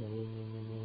Oh.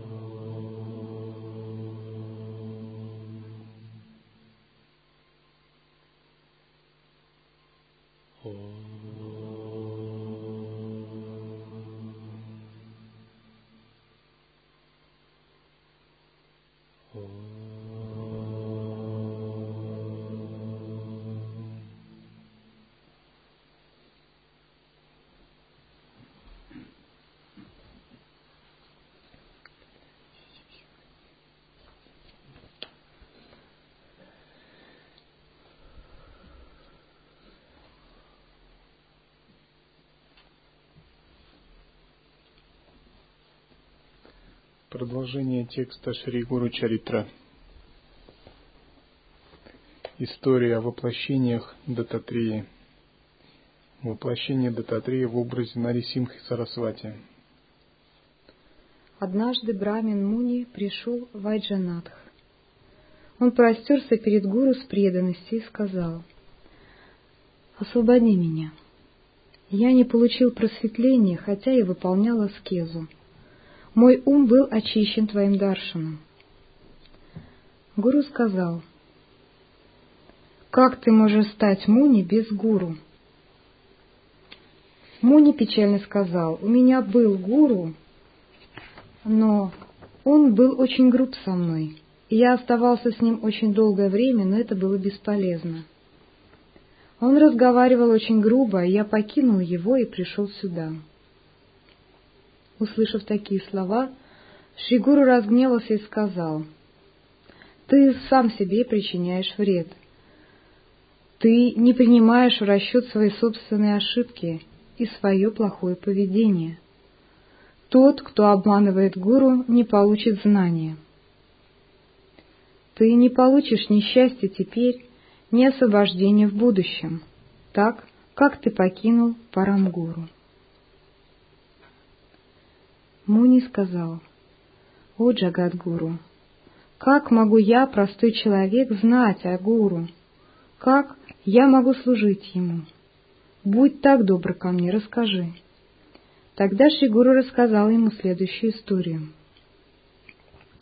Продолжение текста Шри Гуру Чаритра. История о воплощениях Дататрии. Воплощение Дататрии в образе Нарисимхи Сарасвати. Однажды Брамин Муни пришел в Айджанатх. Он простерся перед гуру с преданностью и сказал, «Освободи меня. Я не получил просветления, хотя и выполнял аскезу мой ум был очищен твоим даршаном. Гуру сказал, как ты можешь стать муни без гуру? Муни печально сказал, у меня был гуру, но он был очень груб со мной, и я оставался с ним очень долгое время, но это было бесполезно. Он разговаривал очень грубо, и я покинул его и пришел сюда. Услышав такие слова, Шигуру разгневался и сказал, «Ты сам себе причиняешь вред. Ты не принимаешь в расчет свои собственные ошибки и свое плохое поведение. Тот, кто обманывает гуру, не получит знания. Ты не получишь ни счастья теперь, ни освобождения в будущем, так, как ты покинул Парамгуру. Муни сказал, «О, Джагадгуру, как могу я, простой человек, знать о гуру? Как я могу служить ему? Будь так добр ко мне, расскажи». Тогда Шигуру рассказал ему следующую историю.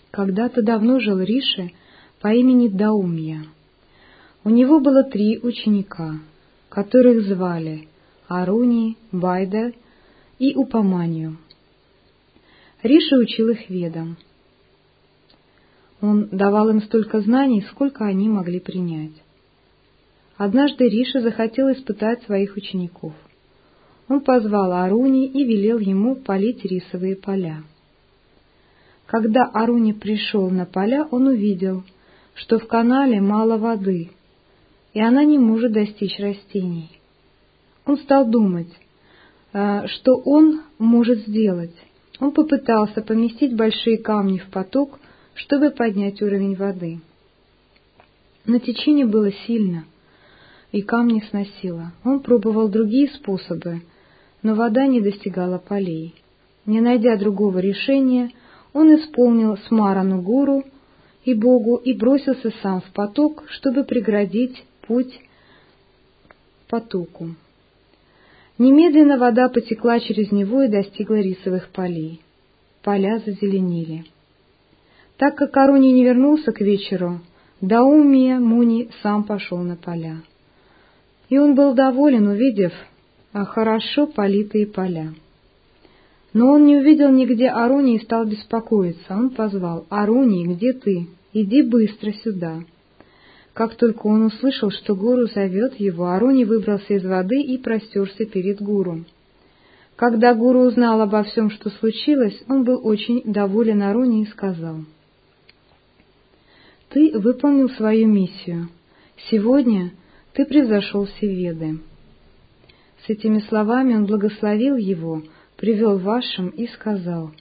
Когда-то давно жил Риши по имени Даумья. У него было три ученика, которых звали Аруни, Байда и Упаманию. Риша учил их ведам. Он давал им столько знаний, сколько они могли принять. Однажды Риша захотел испытать своих учеников. Он позвал Аруни и велел ему полить рисовые поля. Когда Аруни пришел на поля, он увидел, что в канале мало воды, и она не может достичь растений. Он стал думать, э, что он может сделать, он попытался поместить большие камни в поток, чтобы поднять уровень воды. Но течение было сильно, и камни сносило. Он пробовал другие способы, но вода не достигала полей. Не найдя другого решения, он исполнил смарану гуру и Богу и бросился сам в поток, чтобы преградить путь потоку. Немедленно вода потекла через него и достигла рисовых полей. Поля зазеленили. Так как Аруни не вернулся к вечеру, Даумия Муни сам пошел на поля. И он был доволен, увидев а хорошо политые поля. Но он не увидел нигде Аруни и стал беспокоиться. Он позвал «Аруни, где ты? Иди быстро сюда!» Как только он услышал, что гуру зовет его, Аруни выбрался из воды и простерся перед гуру. Когда гуру узнал обо всем, что случилось, он был очень доволен Аруни и сказал, «Ты выполнил свою миссию. Сегодня ты превзошел все веды». С этими словами он благословил его, привел вашим и сказал,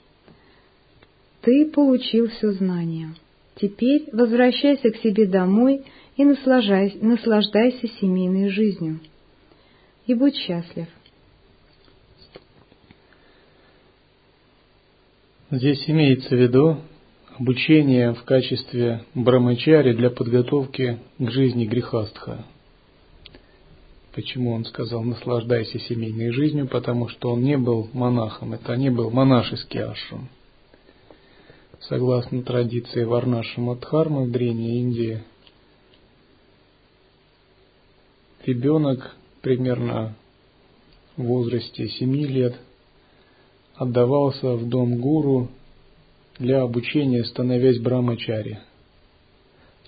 «Ты получил все знание. Теперь возвращайся к себе домой и наслаждайся, наслаждайся семейной жизнью. И будь счастлив. Здесь имеется в виду обучение в качестве брамачари для подготовки к жизни грехастха. Почему он сказал «наслаждайся семейной жизнью»? Потому что он не был монахом, это не был монашеский ашрам. согласно традиции Варнаша Мадхармы в Древней Индии, ребенок примерно в возрасте 7 лет отдавался в дом гуру для обучения, становясь брамачари.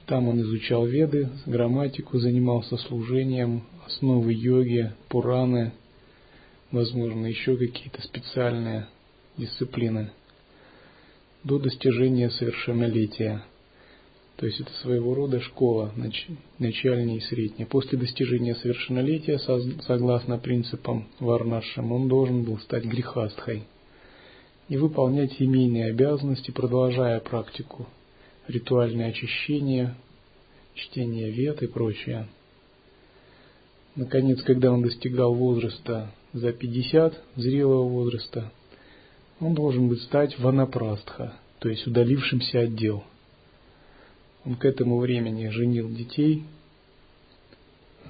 Там он изучал веды, грамматику, занимался служением, основы йоги, пураны, возможно, еще какие-то специальные дисциплины до достижения совершеннолетия. То есть это своего рода школа, начальная и средняя. После достижения совершеннолетия, согласно принципам Варнашам, он должен был стать грехастхой и выполнять семейные обязанности, продолжая практику ритуальное очищение, чтение вет и прочее. Наконец, когда он достигал возраста за 50, зрелого возраста, он должен был стать ванапрастха, то есть удалившимся от дел. Он к этому времени женил детей,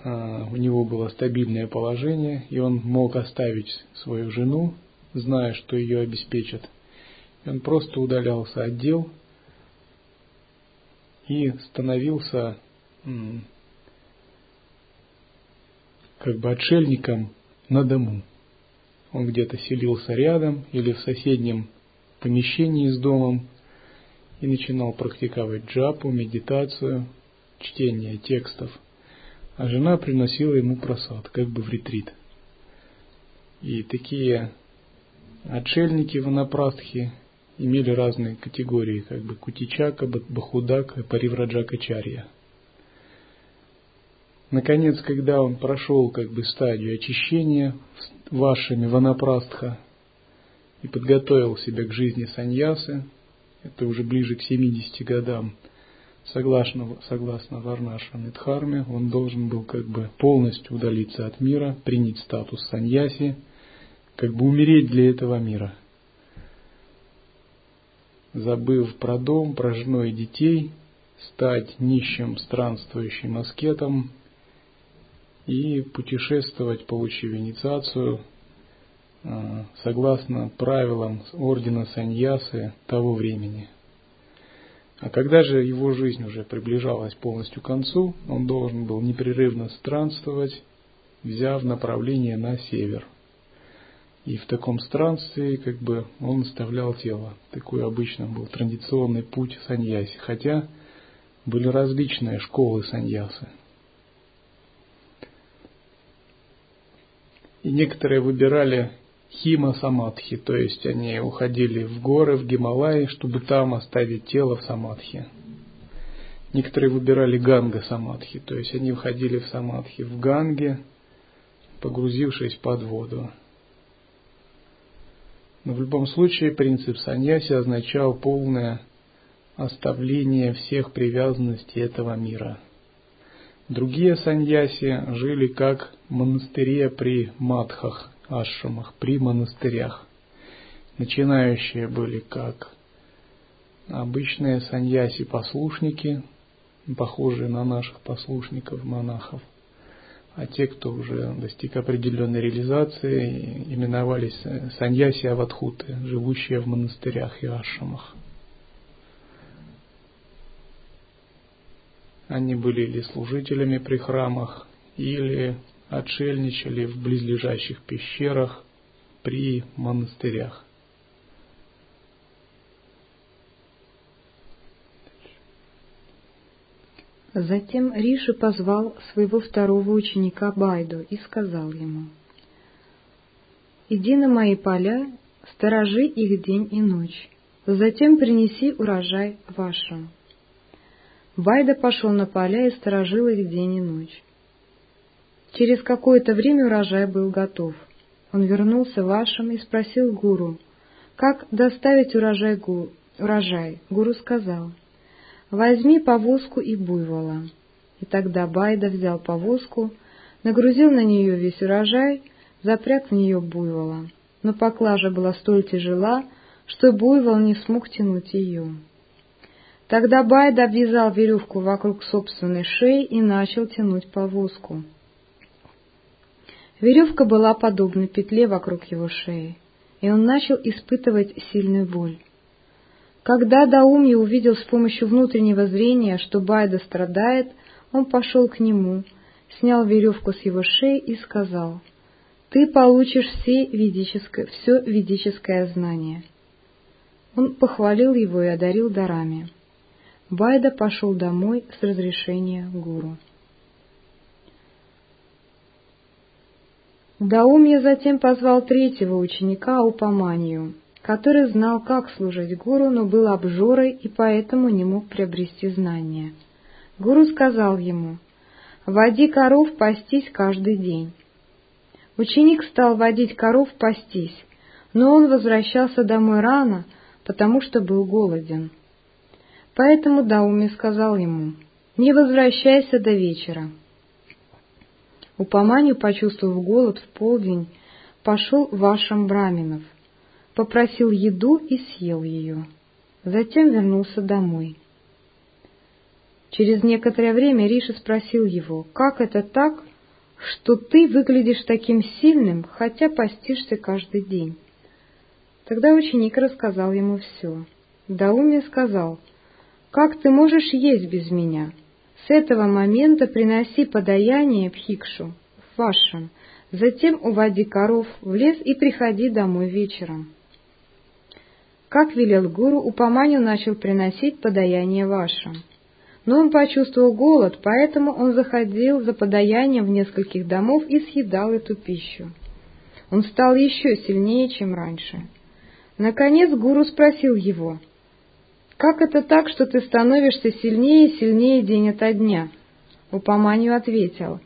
а, у него было стабильное положение, и он мог оставить свою жену, зная, что ее обеспечат. И он просто удалялся от дел и становился как бы отшельником на дому. Он где-то селился рядом или в соседнем помещении с домом и начинал практиковать джапу, медитацию, чтение текстов. А жена приносила ему просад, как бы в ретрит. И такие отшельники ванапрастхи имели разные категории, как бы Кутичака, Бахудака и Паривраджакачарья. Наконец, когда он прошел как бы стадию очищения вашими ванапрастха и подготовил себя к жизни саньясы, это уже ближе к 70 годам, согласно, согласно Варнаша Мидхарме, он должен был как бы полностью удалиться от мира, принять статус саньяси, как бы умереть для этого мира – забыв про дом, про жену и детей, стать нищим странствующим аскетом и путешествовать, получив инициацию, согласно правилам ордена Саньясы того времени. А когда же его жизнь уже приближалась полностью к концу, он должен был непрерывно странствовать, взяв направление на север. И в таком странстве как бы он оставлял тело. Такой обычно был традиционный путь саньяси. Хотя были различные школы саньясы. И некоторые выбирали хима самадхи, то есть они уходили в горы, в Гималаи, чтобы там оставить тело в самадхи. Некоторые выбирали ганга самадхи, то есть они входили в самадхи в ганге, погрузившись под воду. Но в любом случае принцип саньяси означал полное оставление всех привязанностей этого мира. Другие саньяси жили как монастыре при матхах, ашрамах, при монастырях. Начинающие были как обычные саньяси-послушники, похожие на наших послушников, монахов а те, кто уже достиг определенной реализации, именовались саньяси аватхуты, живущие в монастырях и ашрамах. Они были или служителями при храмах, или отшельничали в близлежащих пещерах при монастырях. Затем Риши позвал своего второго ученика Байду и сказал ему, «Иди на мои поля, сторожи их день и ночь, затем принеси урожай вашим». Байда пошел на поля и сторожил их день и ночь. Через какое-то время урожай был готов. Он вернулся вашим и спросил гуру, как доставить урожай, гу... урожай. Гуру сказал — возьми повозку и буйвола. И тогда Байда взял повозку, нагрузил на нее весь урожай, запряг в нее буйвола. Но поклажа была столь тяжела, что буйвол не смог тянуть ее. Тогда Байда обвязал веревку вокруг собственной шеи и начал тянуть повозку. Веревка была подобна петле вокруг его шеи, и он начал испытывать сильную боль. Когда Дауми увидел с помощью внутреннего зрения, что Байда страдает, он пошел к нему, снял веревку с его шеи и сказал, «Ты получишь все ведическое, все ведическое знание». Он похвалил его и одарил дарами. Байда пошел домой с разрешения гуру. Даумья затем позвал третьего ученика Упаманию, который знал, как служить гуру, но был обжорой и поэтому не мог приобрести знания. Гуру сказал ему, «Води коров пастись каждый день». Ученик стал водить коров пастись, но он возвращался домой рано, потому что был голоден. Поэтому Дауми сказал ему, «Не возвращайся до вечера». Упоманию, почувствовав голод в полдень, пошел в Ашам Браминов, попросил еду и съел ее. Затем вернулся домой. Через некоторое время Риша спросил его, «Как это так, что ты выглядишь таким сильным, хотя постишься каждый день?» Тогда ученик рассказал ему все. Дауми сказал, «Как ты можешь есть без меня? С этого момента приноси подаяние Пхикшу, вашим, затем уводи коров в лес и приходи домой вечером». Как велел гуру, Упаманю начал приносить подаяние вашим. Но он почувствовал голод, поэтому он заходил за подаянием в нескольких домов и съедал эту пищу. Он стал еще сильнее, чем раньше. Наконец гуру спросил его, «Как это так, что ты становишься сильнее и сильнее день ото дня?» Упаманью ответил,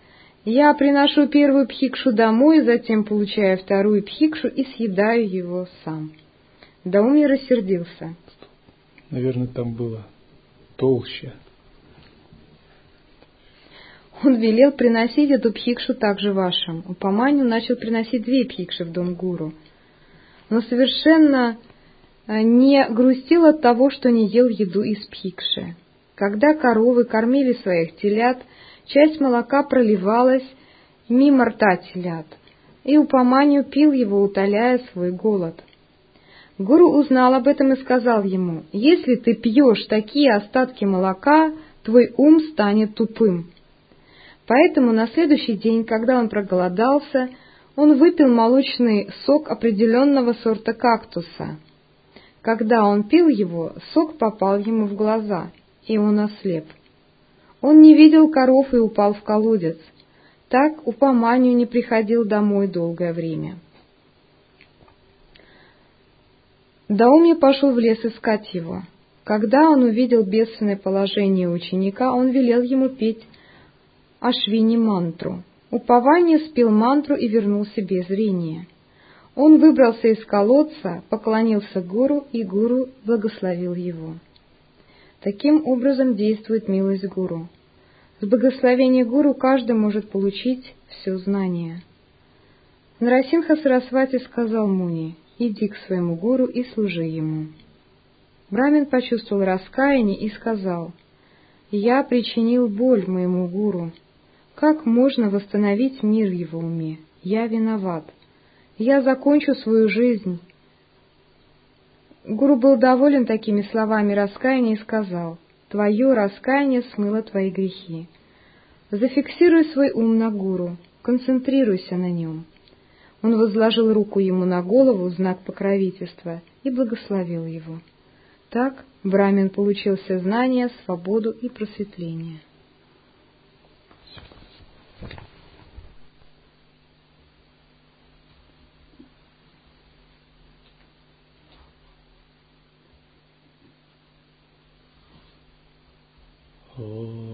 «Я приношу первую пхикшу домой, затем получаю вторую пхикшу и съедаю его сам». Дауми рассердился. Наверное, там было толще. Он велел приносить эту пхикшу также вашим. Упаманю начал приносить две пхикши в дом гуру. Но совершенно не грустил от того, что не ел еду из пхикши. Когда коровы кормили своих телят, часть молока проливалась мимо рта телят, и Упаманю пил его, утоляя свой голод. Гуру узнал об этом и сказал ему, «Если ты пьешь такие остатки молока, твой ум станет тупым». Поэтому на следующий день, когда он проголодался, он выпил молочный сок определенного сорта кактуса. Когда он пил его, сок попал ему в глаза, и он ослеп. Он не видел коров и упал в колодец. Так Упаманию не приходил домой долгое время. Дауми пошел в лес искать его. Когда он увидел бедственное положение ученика, он велел ему петь Ашвини мантру. Упование спел мантру и вернулся без зрения. Он выбрался из колодца, поклонился гуру, и гуру благословил его. Таким образом действует милость гуру. С благословения гуру каждый может получить все знание. Нарасинха Сарасвати сказал Муни, иди к своему гуру и служи ему. Брамин почувствовал раскаяние и сказал, «Я причинил боль моему гуру. Как можно восстановить мир в его уме? Я виноват я закончу свою жизнь. Гуру был доволен такими словами раскаяния и сказал, «Твое раскаяние смыло твои грехи. Зафиксируй свой ум на Гуру, концентрируйся на нем». Он возложил руку ему на голову в знак покровительства и благословил его. Так Брамин получил все знания, свободу и просветление. Oh.